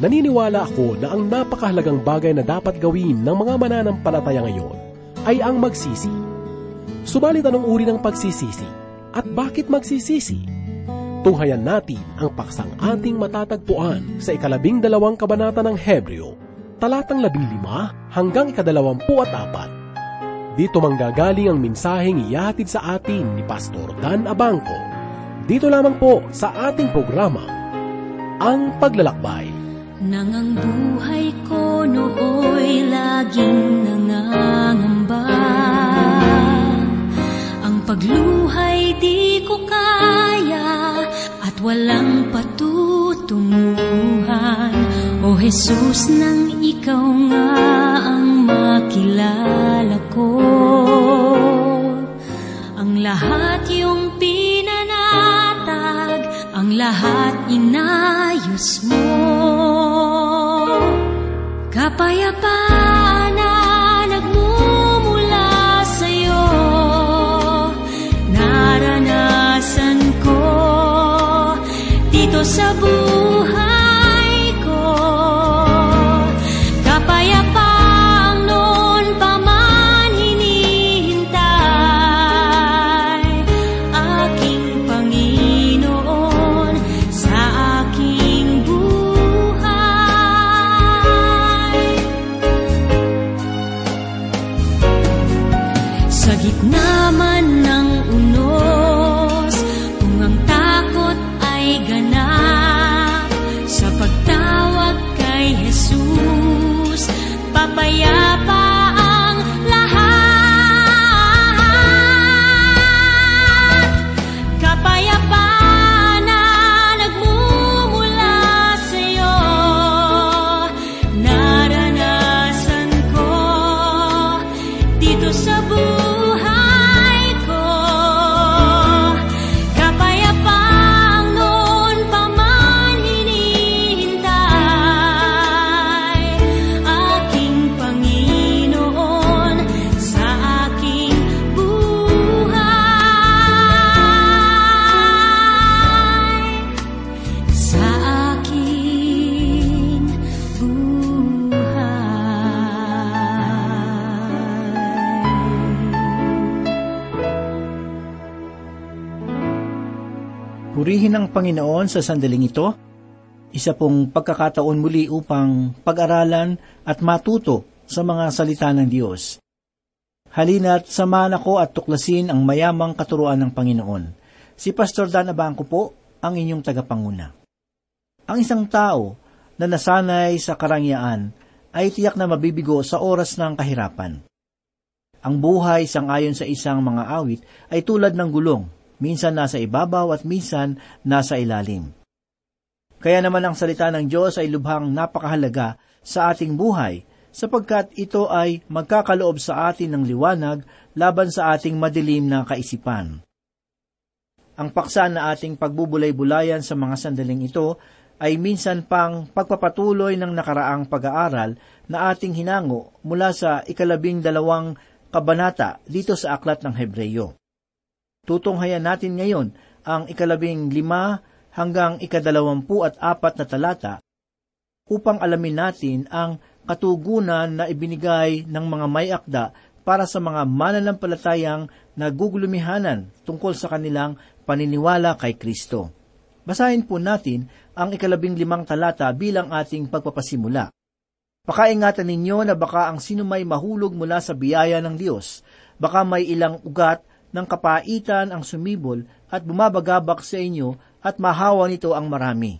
Naniniwala ako na ang napakahalagang bagay na dapat gawin ng mga mananampalataya ngayon ay ang magsisi. Subalit anong uri ng pagsisisi? At bakit magsisisi? Tunghayan natin ang paksang ating matatagpuan sa ikalabing dalawang kabanata ng Hebreo, talatang labing lima hanggang ikadalawampu at apat. Dito manggagaling ang mensaheng iyahatid sa atin ni Pastor Dan Abangco. Dito lamang po sa ating programa, Ang Paglalakbay. Nang ang buhay ko nooy laging nangangamba. Ang pagluhay di ko kaya At walang patutunguhan. O Jesus nang ikaw nga ang makilala ko. Ang lahat yung pinanatag Ang lahat inayos mo Kapayapaan Purihin ang Panginoon sa sandaling ito. Isa pong pagkakataon muli upang pag-aralan at matuto sa mga salita ng Diyos. Halina't samahan ako at tuklasin ang mayamang katuruan ng Panginoon. Si Pastor Dan Abangco po ang inyong tagapanguna. Ang isang tao na nasanay sa karangyaan ay tiyak na mabibigo sa oras ng kahirapan. Ang buhay sangayon sa isang mga awit ay tulad ng gulong, minsan nasa ibabaw at minsan nasa ilalim. Kaya naman ang salita ng Diyos ay lubhang napakahalaga sa ating buhay sapagkat ito ay magkakaloob sa atin ng liwanag laban sa ating madilim na kaisipan. Ang paksa na ating pagbubulay-bulayan sa mga sandaling ito ay minsan pang pagpapatuloy ng nakaraang pag-aaral na ating hinango mula sa ikalabing dalawang kabanata dito sa aklat ng Hebreyo. Tutunghayan natin ngayon ang ikalabing lima hanggang ikadalawampu at apat na talata upang alamin natin ang katugunan na ibinigay ng mga may akda para sa mga mananampalatayang nagugulumihanan tungkol sa kanilang paniniwala kay Kristo. Basahin po natin ang ikalabing limang talata bilang ating pagpapasimula. Pakaingatan ninyo na baka ang sino may mahulog mula sa biyaya ng Diyos, baka may ilang ugat ng kapaitan ang sumibol at bumabagabak sa inyo at mahawa nito ang marami.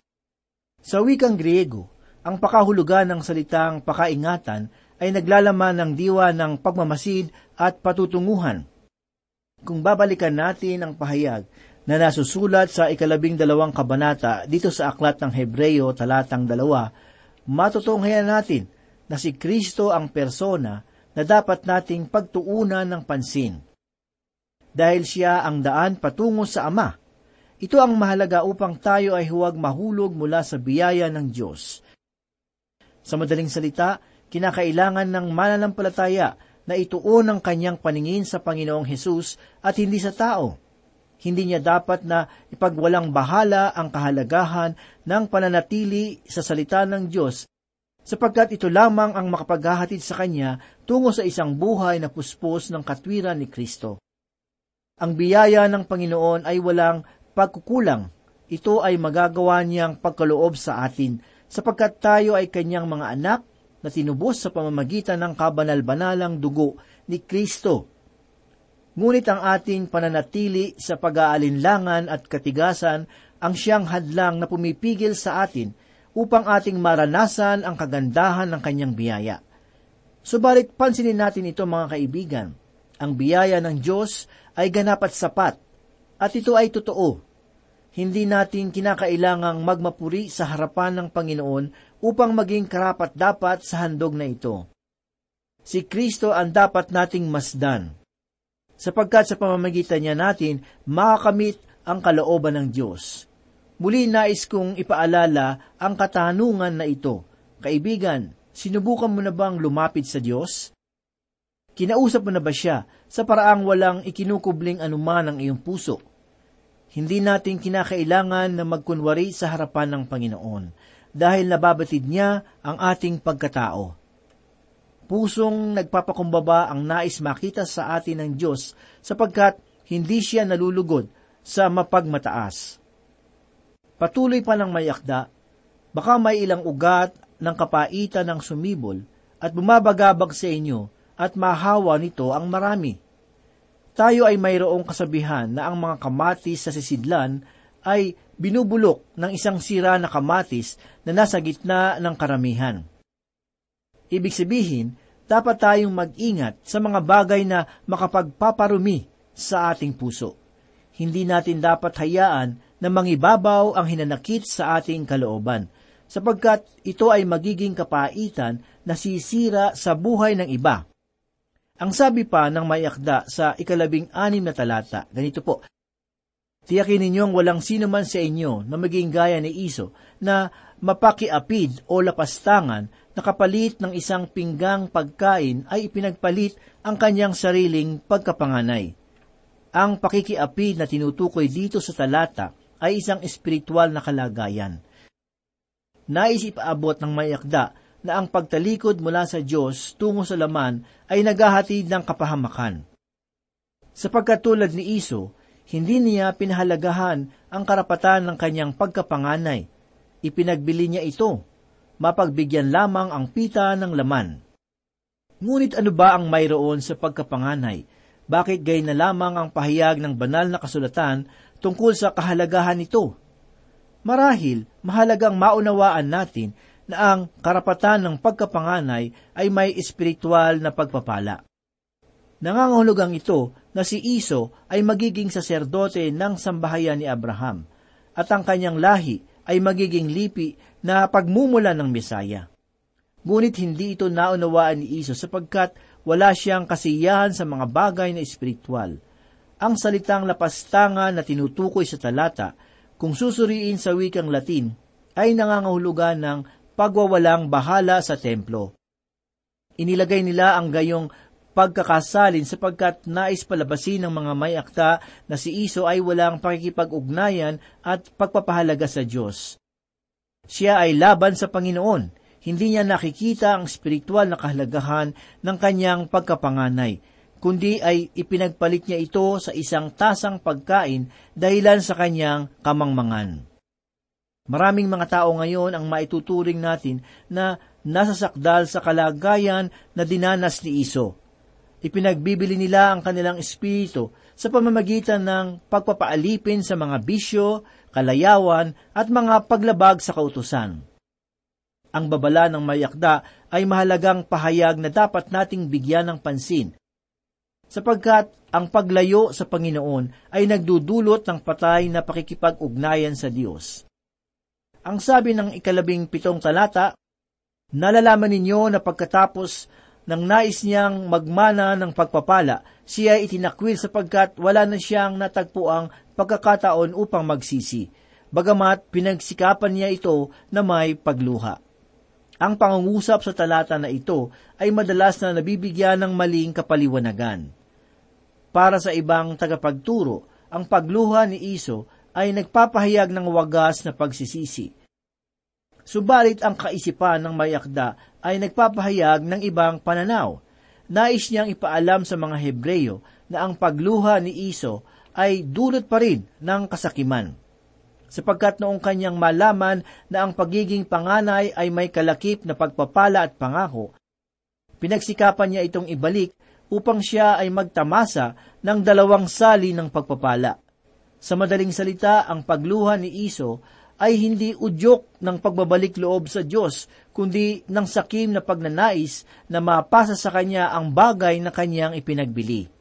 Sa wikang Griego, ang pakahulugan ng salitang pakaingatan ay naglalaman ng diwa ng pagmamasid at patutunguhan. Kung babalikan natin ang pahayag na nasusulat sa ikalabing dalawang kabanata dito sa aklat ng Hebreyo talatang dalawa, matutunghayan natin na si Kristo ang persona na dapat nating pagtuunan ng pansin. Dahil siya ang daan patungo sa Ama, ito ang mahalaga upang tayo ay huwag mahulog mula sa biyaya ng Diyos. Sa madaling salita, kinakailangan ng mananampalataya na ituon ang kanyang paningin sa Panginoong Hesus at hindi sa tao. Hindi niya dapat na ipagwalang bahala ang kahalagahan ng pananatili sa salita ng Diyos sapagkat ito lamang ang makapaghahatid sa kanya tungo sa isang buhay na puspos ng katwiran ni Kristo. Ang biyaya ng Panginoon ay walang pagkukulang. Ito ay magagawa niyang pagkaloob sa atin sapagkat tayo ay kanyang mga anak na tinubos sa pamamagitan ng kabanal-banalang dugo ni Kristo Ngunit ang ating pananatili sa pag-aalinlangan at katigasan ang siyang hadlang na pumipigil sa atin upang ating maranasan ang kagandahan ng kanyang biyaya. Subalit pansinin natin ito mga kaibigan. Ang biyaya ng Diyos ay ganap at sapat, at ito ay totoo. Hindi natin kinakailangang magmapuri sa harapan ng Panginoon upang maging karapat dapat sa handog na ito. Si Kristo ang dapat nating masdan sapagkat sa pamamagitan niya natin makakamit ang kalooban ng Diyos. Muli nais kong ipaalala ang katanungan na ito. Kaibigan, sinubukan mo na bang lumapit sa Diyos? Kinausap mo na ba siya sa paraang walang ikinukubling anuman ang iyong puso? Hindi natin kinakailangan na magkunwari sa harapan ng Panginoon dahil nababatid niya ang ating pagkatao pusong nagpapakumbaba ang nais makita sa atin ng Diyos sapagkat hindi siya nalulugod sa mapagmataas. Patuloy pa ng mayakda, baka may ilang ugat ng kapaitan ng sumibol at bumabagabag sa inyo at mahawa nito ang marami. Tayo ay mayroong kasabihan na ang mga kamatis sa sisidlan ay binubulok ng isang sira na kamatis na nasa gitna ng karamihan. Ibig sabihin, dapat tayong mag-ingat sa mga bagay na makapagpaparumi sa ating puso. Hindi natin dapat hayaan na mangibabaw ang hinanakit sa ating kalooban, sapagkat ito ay magiging kapaitan na sisira sa buhay ng iba. Ang sabi pa ng mayakda sa ikalabing anim na talata, ganito po, Tiyakin ninyong walang sino man sa inyo na maging gaya ni Iso na mapakiapid o lapastangan na kapalit ng isang pinggang pagkain ay ipinagpalit ang kanyang sariling pagkapanganay. Ang pakikiapid na tinutukoy dito sa talata ay isang espiritual na kalagayan. Nais ipaabot ng mayakda na ang pagtalikod mula sa Diyos tungo sa laman ay naghahatid ng kapahamakan. Sapagkat tulad ni Iso, hindi niya pinahalagahan ang karapatan ng kanyang pagkapanganay – ipinagbili niya ito, mapagbigyan lamang ang pita ng laman. Ngunit ano ba ang mayroon sa pagkapanganay? Bakit gay na lamang ang pahayag ng banal na kasulatan tungkol sa kahalagahan nito? Marahil, mahalagang maunawaan natin na ang karapatan ng pagkapanganay ay may espiritual na pagpapala. Nangangahulugang ito na si Iso ay magiging saserdote ng sambahayan ni Abraham at ang kanyang lahi ay magiging lipi na pagmumula ng Mesaya. Ngunit hindi ito naunawaan ni Iso sapagkat wala siyang kasiyahan sa mga bagay na espiritual. Ang salitang lapastangan na tinutukoy sa talata, kung susuriin sa wikang Latin, ay nangangahulugan ng pagwawalang bahala sa templo. Inilagay nila ang gayong pagkakasalin sapagkat nais palabasin ng mga may akta na si Iso ay walang pakikipag-ugnayan at pagpapahalaga sa Diyos. Siya ay laban sa Panginoon. Hindi niya nakikita ang spiritual na kahalagahan ng kanyang pagkapanganay, kundi ay ipinagpalit niya ito sa isang tasang pagkain dahilan sa kanyang kamangmangan. Maraming mga tao ngayon ang maituturing natin na nasasakdal sa kalagayan na dinanas ni Iso Ipinagbibili nila ang kanilang espiritu sa pamamagitan ng pagpapaalipin sa mga bisyo, kalayawan at mga paglabag sa kautusan. Ang babala ng mayakda ay mahalagang pahayag na dapat nating bigyan ng pansin, sapagkat ang paglayo sa Panginoon ay nagdudulot ng patay na pakikipag-ugnayan sa Diyos. Ang sabi ng ikalabing pitong talata, Nalalaman ninyo na pagkatapos nang nais niyang magmana ng pagpapala, siya ay itinakwil sapagkat wala na siyang natagpuang pagkakataon upang magsisi, bagamat pinagsikapan niya ito na may pagluha. Ang pangungusap sa talata na ito ay madalas na nabibigyan ng maling kapaliwanagan. Para sa ibang tagapagturo, ang pagluha ni Iso ay nagpapahayag ng wagas na pagsisisi. Subalit ang kaisipan ng mayakda ay nagpapahayag ng ibang pananaw. Nais niyang ipaalam sa mga Hebreyo na ang pagluha ni Iso ay dulot pa rin ng kasakiman. Sapagkat noong kanyang malaman na ang pagiging panganay ay may kalakip na pagpapala at pangako, pinagsikapan niya itong ibalik upang siya ay magtamasa ng dalawang sali ng pagpapala. Sa madaling salita, ang pagluha ni Iso ay hindi udyok ng pagbabalik loob sa Diyos, kundi ng sakim na pagnanais na mapasa sa Kanya ang bagay na Kanyang ipinagbili.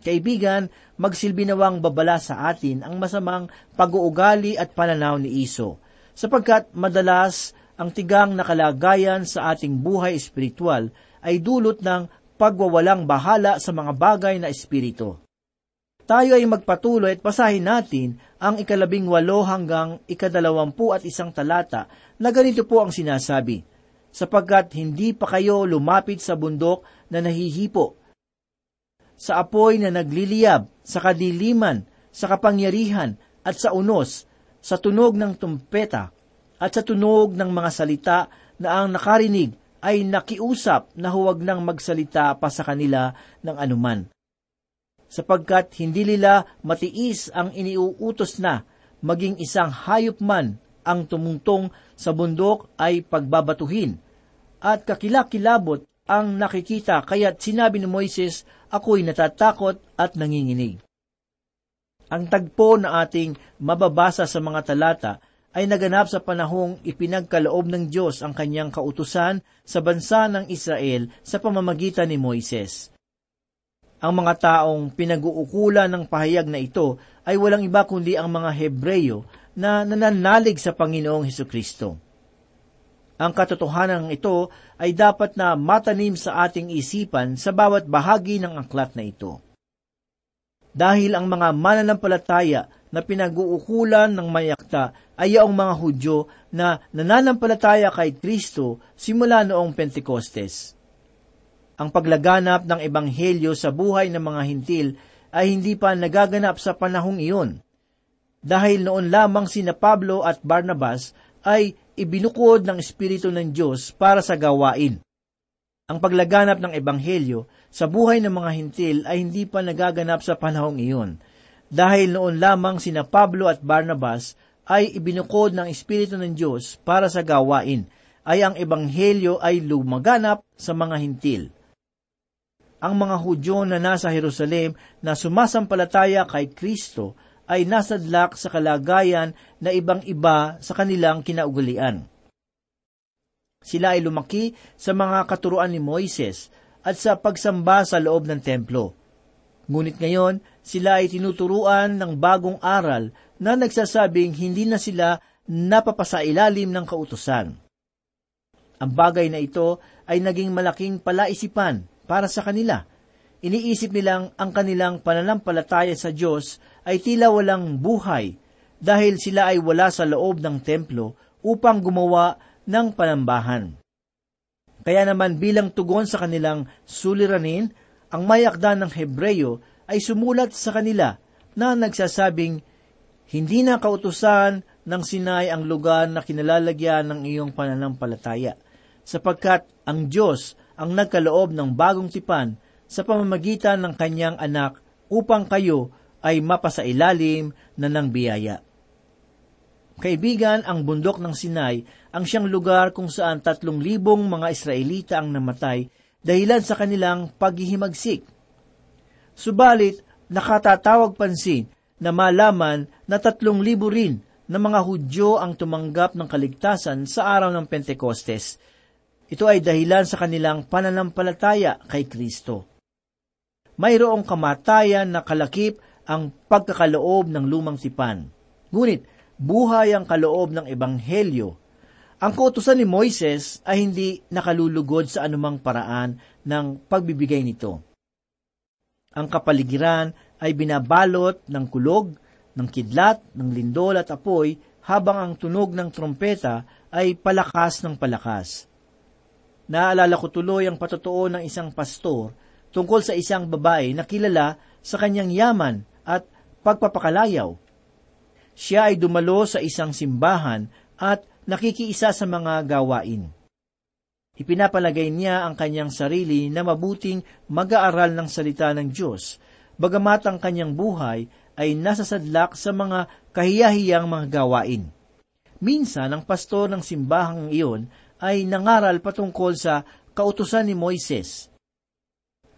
Kaibigan, magsilbi babala sa atin ang masamang pag-uugali at pananaw ni Iso, sapagkat madalas ang tigang na kalagayan sa ating buhay espiritual ay dulot ng pagwawalang bahala sa mga bagay na espiritu. Tayo ay magpatuloy at basahin natin ang ikalabing walo hanggang ikadalawampu at isang talata na ganito po ang sinasabi, sapagkat hindi pa kayo lumapit sa bundok na nahihipo, sa apoy na nagliliyab, sa kadiliman, sa kapangyarihan, at sa unos, sa tunog ng tumpeta, at sa tunog ng mga salita na ang nakarinig ay nakiusap na huwag nang magsalita pa sa kanila ng anuman. Sapagkat hindi nila matiis ang iniuutos na maging isang hayop man ang tumungtong sa bundok ay pagbabatuhin, at kakilakilabot ang nakikita kaya't sinabi ni Moises, ako'y natatakot at nanginginig. Ang tagpo na ating mababasa sa mga talata ay naganap sa panahong ipinagkaloob ng Diyos ang kanyang kautusan sa bansa ng Israel sa pamamagitan ni Moises. Ang mga taong pinag-uukulan ng pahayag na ito ay walang iba kundi ang mga Hebreyo na nananalig sa Panginoong Heso Kristo. Ang katotohanan ito ay dapat na matanim sa ating isipan sa bawat bahagi ng aklat na ito. Dahil ang mga mananampalataya na pinag-uukulan ng mayakta ay ang mga Hudyo na nananampalataya kay Kristo simula noong Pentecostes. Ang paglaganap ng Ebanghelyo sa buhay ng mga hintil ay hindi pa nagaganap sa panahong iyon. Dahil noon lamang sina Pablo at Barnabas ay ibinukod ng Espiritu ng Diyos para sa gawain. Ang paglaganap ng Ebanghelyo sa buhay ng mga hintil ay hindi pa nagaganap sa panahong iyon, dahil noon lamang sina Pablo at Barnabas ay ibinukod ng Espiritu ng Diyos para sa gawain, ay ang Ebanghelyo ay lumaganap sa mga hintil. Ang mga Hudyo na nasa Jerusalem na sumasampalataya kay Kristo ay nasadlak sa kalagayan na ibang-iba sa kanilang kinaugalian. Sila ay lumaki sa mga katuruan ni Moises at sa pagsamba sa loob ng templo. Ngunit ngayon, sila ay tinuturuan ng bagong aral na nagsasabing hindi na sila napapasailalim ng kautusan. Ang bagay na ito ay naging malaking palaisipan para sa kanila. Iniisip nilang ang kanilang pananampalataya sa Diyos ay tila walang buhay dahil sila ay wala sa loob ng templo upang gumawa ng panambahan. Kaya naman bilang tugon sa kanilang suliranin, ang mayakda ng Hebreyo ay sumulat sa kanila na nagsasabing, Hindi na kautusan ng Sinai ang lugar na kinalalagyan ng iyong pananampalataya, sapagkat ang Diyos ang nagkaloob ng bagong tipan sa pamamagitan ng kanyang anak upang kayo ay mapasailalim na ng biyaya. Kaibigan, ang bundok ng Sinai ang siyang lugar kung saan tatlong libong mga Israelita ang namatay dahilan sa kanilang paghihimagsik. Subalit, nakatatawag pansin na malaman na tatlong libo rin na mga Hudyo ang tumanggap ng kaligtasan sa araw ng Pentecostes. Ito ay dahilan sa kanilang pananampalataya kay Kristo. Mayroong kamatayan na kalakip ang pagkakaloob ng lumang tipan. Ngunit, buhay ang kaloob ng Ebanghelyo. Ang kautusan ni Moises ay hindi nakalulugod sa anumang paraan ng pagbibigay nito. Ang kapaligiran ay binabalot ng kulog, ng kidlat, ng lindol at apoy habang ang tunog ng trompeta ay palakas ng palakas. Naalala ko tuloy ang patotoo ng isang pastor tungkol sa isang babae na kilala sa kanyang yaman at pagpapakalayaw. Siya ay dumalo sa isang simbahan at nakikiisa sa mga gawain. Ipinapalagay niya ang kanyang sarili na mabuting mag-aaral ng salita ng Diyos, bagamat ang kanyang buhay ay nasa sadlak sa mga kahiyahiyang mga gawain. Minsan, ang pastor ng simbahang iyon ay nangaral patungkol sa kautusan ni Moises.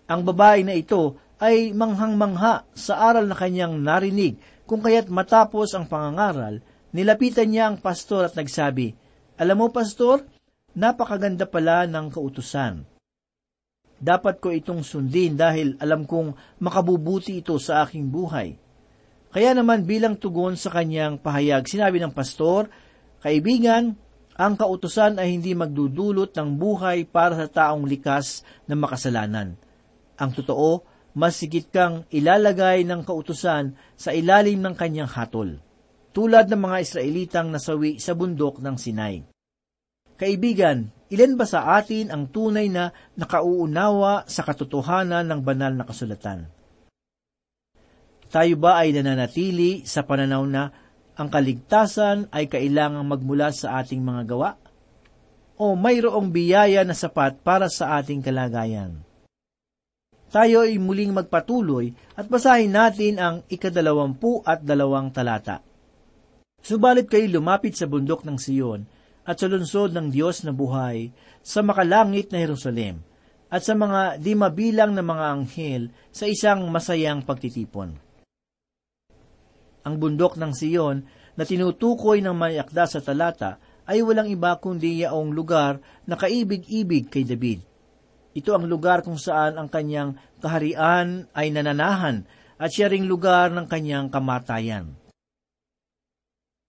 Ang babae na ito ay manghang-mangha sa aral na kanyang narinig, kung kaya't matapos ang pangangaral, nilapitan niya ang pastor at nagsabi, Alam mo, pastor, napakaganda pala ng kautusan. Dapat ko itong sundin dahil alam kong makabubuti ito sa aking buhay. Kaya naman bilang tugon sa kanyang pahayag, sinabi ng pastor, Kaibigan, ang kautusan ay hindi magdudulot ng buhay para sa taong likas na makasalanan. Ang totoo, mas sigit kang ilalagay ng kautusan sa ilalim ng kanyang hatol, tulad ng mga Israelitang nasawi sa bundok ng Sinai. Kaibigan, ilan ba sa atin ang tunay na nakauunawa sa katotohanan ng banal na kasulatan? Tayo ba ay nananatili sa pananaw na ang kaligtasan ay kailangang magmula sa ating mga gawa? O mayroong biyaya na sapat para sa ating kalagayan? Tayo ay muling magpatuloy at basahin natin ang ikadalawampu at dalawang talata. Subalit kayo lumapit sa bundok ng Siyon at sa lungsod ng Diyos na buhay, sa makalangit na Jerusalem, at sa mga di mabilang na mga anghel sa isang masayang pagtitipon. Ang bundok ng Siyon na tinutukoy ng mayakda sa talata ay walang iba kundi yaong lugar na kaibig-ibig kay David. Ito ang lugar kung saan ang kanyang kaharian ay nananahan at siya ring lugar ng kanyang kamatayan.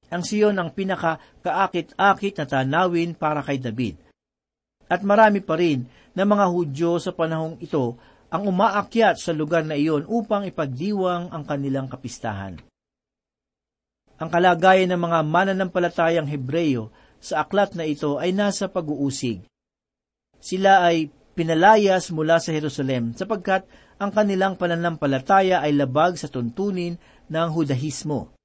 Ang Siyon ang pinaka-kaakit-akit na tanawin para kay David. At marami pa rin na mga Hudyo sa panahong ito ang umaakyat sa lugar na iyon upang ipagdiwang ang kanilang kapistahan. Ang kalagayan ng mga mananampalatayang Hebreyo sa aklat na ito ay nasa pag-uusig. Sila ay pinalayas mula sa Jerusalem sapagkat ang kanilang pananampalataya ay labag sa tuntunin ng Hudahismo.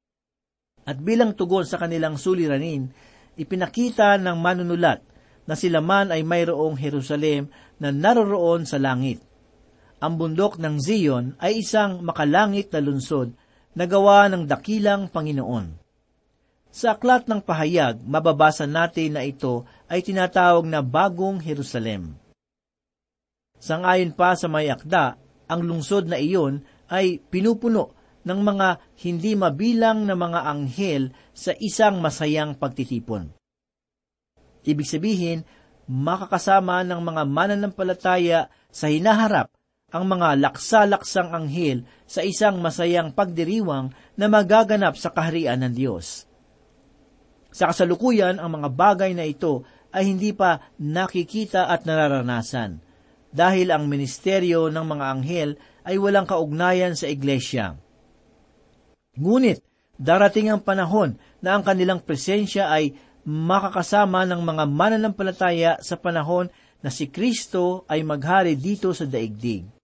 At bilang tugon sa kanilang suliranin, ipinakita ng manunulat na sila man ay mayroong Jerusalem na naroroon sa langit. Ang bundok ng Zion ay isang makalangit na lunsod na gawa ng dakilang Panginoon. Sa aklat ng pahayag, mababasa natin na ito ay tinatawag na Bagong Jerusalem. Sangayon pa sa may akda, ang lungsod na iyon ay pinupuno ng mga hindi mabilang na mga anghel sa isang masayang pagtitipon. Ibig sabihin, makakasama ng mga mananampalataya sa hinaharap ang mga laksa-laksang anghel sa isang masayang pagdiriwang na magaganap sa kaharian ng Diyos. Sa kasalukuyan, ang mga bagay na ito ay hindi pa nakikita at nararanasan dahil ang ministeryo ng mga anghel ay walang kaugnayan sa iglesia. Ngunit, darating ang panahon na ang kanilang presensya ay makakasama ng mga mananampalataya sa panahon na si Kristo ay maghari dito sa daigdig.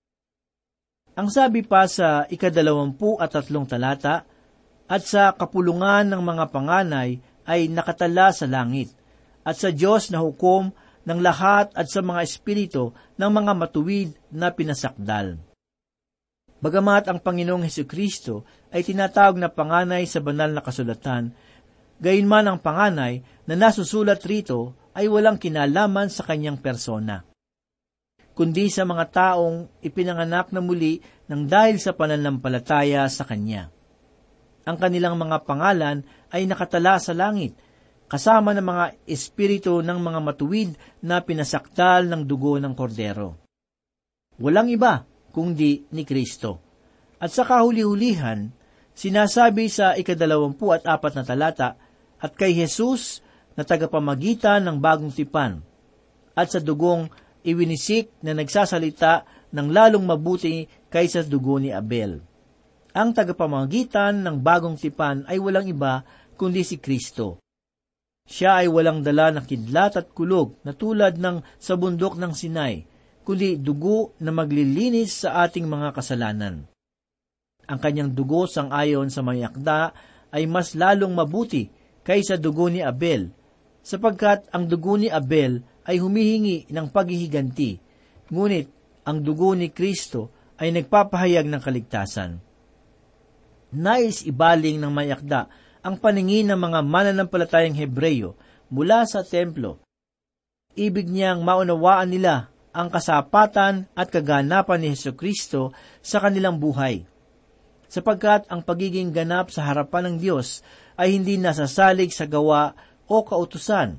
Ang sabi pa sa ikadalawampu at tatlong talata, at sa kapulungan ng mga panganay ay nakatala sa langit, at sa Diyos na hukom ng lahat at sa mga espiritu ng mga matuwid na pinasakdal. Bagamat ang Panginoong Heso Kristo ay tinatawag na panganay sa banal na kasulatan, gayunman ang panganay na nasusulat rito ay walang kinalaman sa kanyang persona, kundi sa mga taong ipinanganak na muli ng dahil sa pananampalataya sa Kanya. Ang kanilang mga pangalan ay nakatala sa langit, kasama ng mga espiritu ng mga matuwid na pinasaktal ng dugo ng kordero. Walang iba kundi ni Kristo. At sa kahuli-hulihan, sinasabi sa ikadalawampu at apat na talata, at kay Jesus na tagapamagitan ng bagong tipan, at sa dugong iwinisik na nagsasalita ng lalong mabuti kaysa dugo ni Abel. Ang tagapamagitan ng bagong tipan ay walang iba kundi si Kristo. Siya ay walang dala na kidlat at kulog na tulad ng sa bundok ng Sinai, kundi dugo na maglilinis sa ating mga kasalanan. ang kanyang dugo sang ayon sa mga akda ay mas lalong mabuti kaysa dugo ni Abel, sapagkat ang dugo ni Abel ay humihingi ng paghihiganti, ngunit ang dugo ni Kristo ay nagpapahayag ng kaligtasan. Nais ibaling ng mayakda ang paningin ng mga mananampalatayang Hebreyo mula sa templo. Ibig niyang maunawaan nila ang kasapatan at kaganapan ni Heso Kristo sa kanilang buhay. Sapagkat ang pagiging ganap sa harapan ng Diyos ay hindi nasasalig sa gawa o kautusan.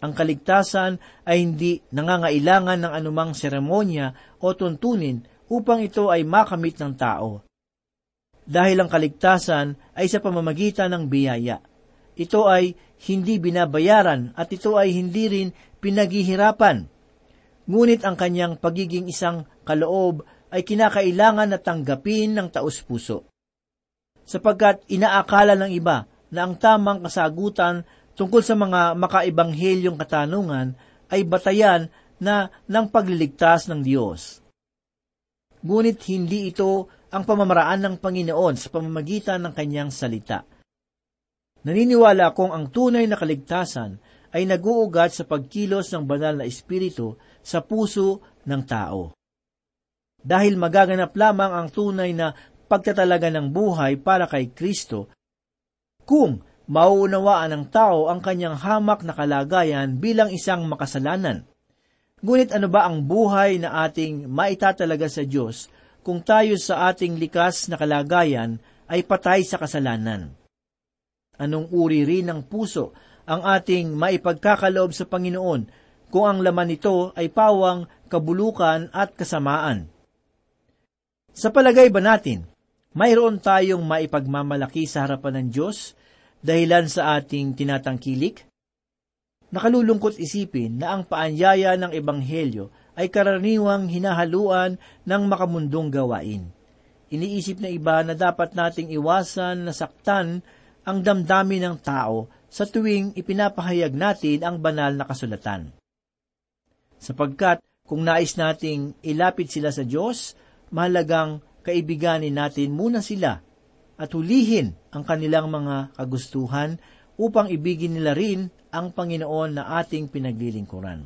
Ang kaligtasan ay hindi nangangailangan ng anumang seremonya o tuntunin upang ito ay makamit ng tao. Dahil ang kaligtasan ay sa pamamagitan ng biyaya. Ito ay hindi binabayaran at ito ay hindi rin pinaghihirapan. Ngunit ang kanyang pagiging isang kaloob ay kinakailangan na tanggapin ng taus-puso. Sapagkat inaakala ng iba na ang tamang kasagutan tungkol sa mga makaibanghelyong katanungan ay batayan na ng pagliligtas ng Diyos. Ngunit hindi ito ang pamamaraan ng Panginoon sa pamamagitan ng kanyang salita. Naniniwala akong ang tunay na kaligtasan ay naguugat sa pagkilos ng banal na espiritu sa puso ng tao. Dahil magaganap lamang ang tunay na pagtatalaga ng buhay para kay Kristo kung mauunawaan ng tao ang kanyang hamak na kalagayan bilang isang makasalanan. Ngunit ano ba ang buhay na ating maitatalaga sa Diyos kung tayo sa ating likas na kalagayan ay patay sa kasalanan? Anong uri rin ng puso ang ating maipagkakaloob sa Panginoon kung ang laman nito ay pawang kabulukan at kasamaan? Sa palagay ba natin, mayroon tayong maipagmamalaki sa harapan ng Diyos dahilan sa ating tinatangkilik? Nakalulungkot isipin na ang paanyaya ng Ebanghelyo ay karaniwang hinahaluan ng makamundong gawain. Iniisip na iba na dapat nating iwasan na saktan ang damdamin ng tao sa tuwing ipinapahayag natin ang banal na kasulatan. Sapagkat kung nais nating ilapit sila sa Diyos, mahalagang kaibiganin natin muna sila at hulihin ang kanilang mga kagustuhan upang ibigin nila rin ang Panginoon na ating pinaglilingkuran.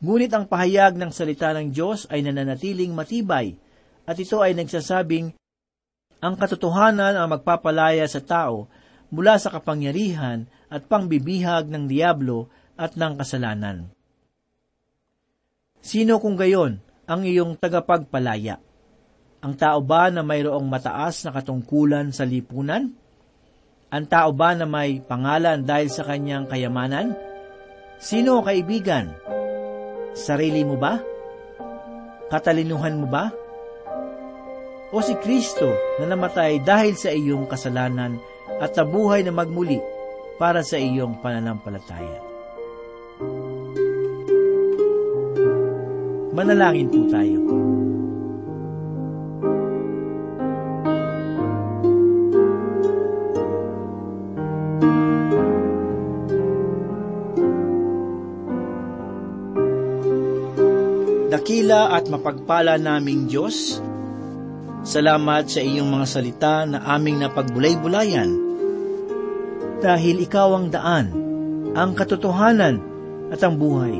Ngunit ang pahayag ng salita ng Diyos ay nananatiling matibay at ito ay nagsasabing ang katotohanan ang magpapalaya sa tao mula sa kapangyarihan at pangbibihag ng Diablo at ng kasalanan. Sino kung gayon ang iyong tagapagpalaya? Ang tao ba na mayroong mataas na katungkulan sa lipunan? Ang tao ba na may pangalan dahil sa kanyang kayamanan? Sino kaibigan? Sarili mo ba? Katalinuhan mo ba? o si Kristo na namatay dahil sa iyong kasalanan at nabuhay na magmuli para sa iyong pananampalataya. Manalangin po tayo. Dakila at mapagpala naming Diyos, Salamat sa iyong mga salita na aming napagbulay-bulayan. Dahil ikaw ang daan, ang katotohanan at ang buhay.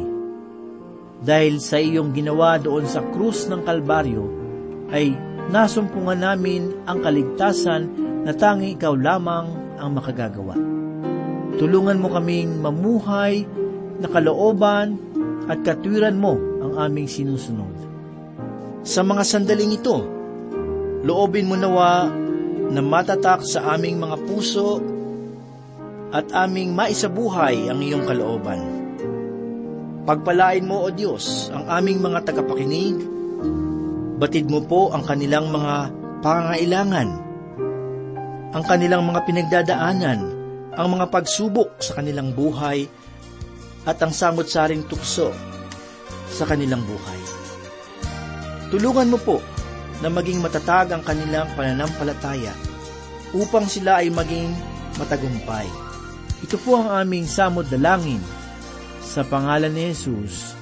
Dahil sa iyong ginawa doon sa krus ng Kalbaryo, ay nasumpungan namin ang kaligtasan na tanging ikaw lamang ang makagagawa. Tulungan mo kaming mamuhay na kalooban at katwiran mo ang aming sinusunod. Sa mga sandaling ito, loobin mo nawa na matatak sa aming mga puso at aming maisabuhay ang iyong kalooban. Pagpalain mo, O Diyos, ang aming mga tagapakinig. Batid mo po ang kanilang mga pangangailangan, ang kanilang mga pinagdadaanan, ang mga pagsubok sa kanilang buhay, at ang samot-saring tukso sa kanilang buhay. Tulungan mo po na maging matatag ang kanilang pananampalataya upang sila ay maging matagumpay. Ito po ang aming samod dalangin sa pangalan ni Jesus.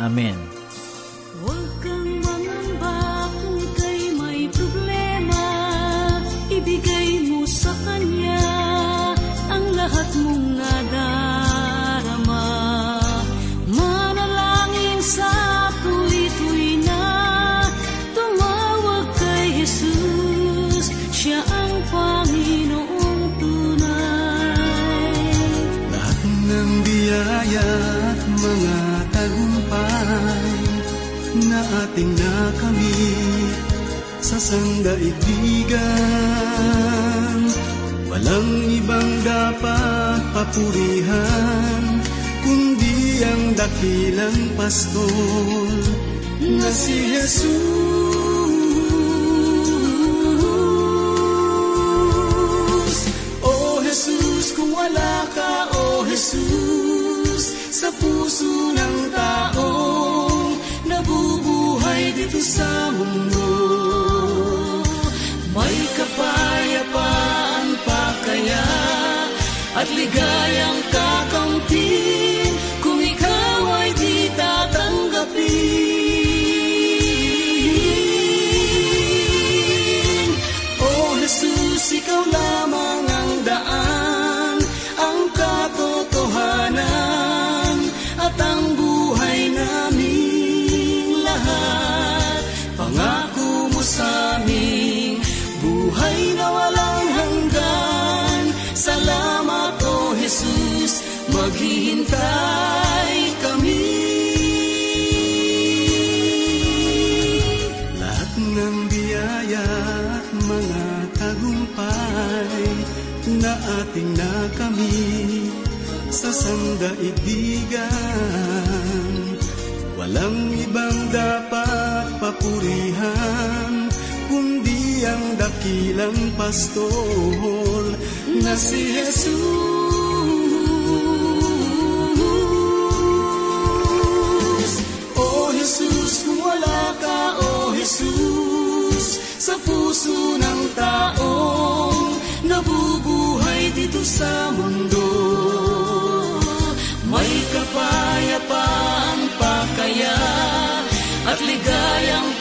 Amen. Huwag daigdigan. Walang ibang dapat papurihan Kundi ang dakilang pastol na si Jesus. biligayang kakaunti. pastor na si Jesus. Oh Jesus, kung wala ka, oh Jesus, sa puso ng taong nabubuhay dito sa mundo. May kapayapaan pa kaya at ligayang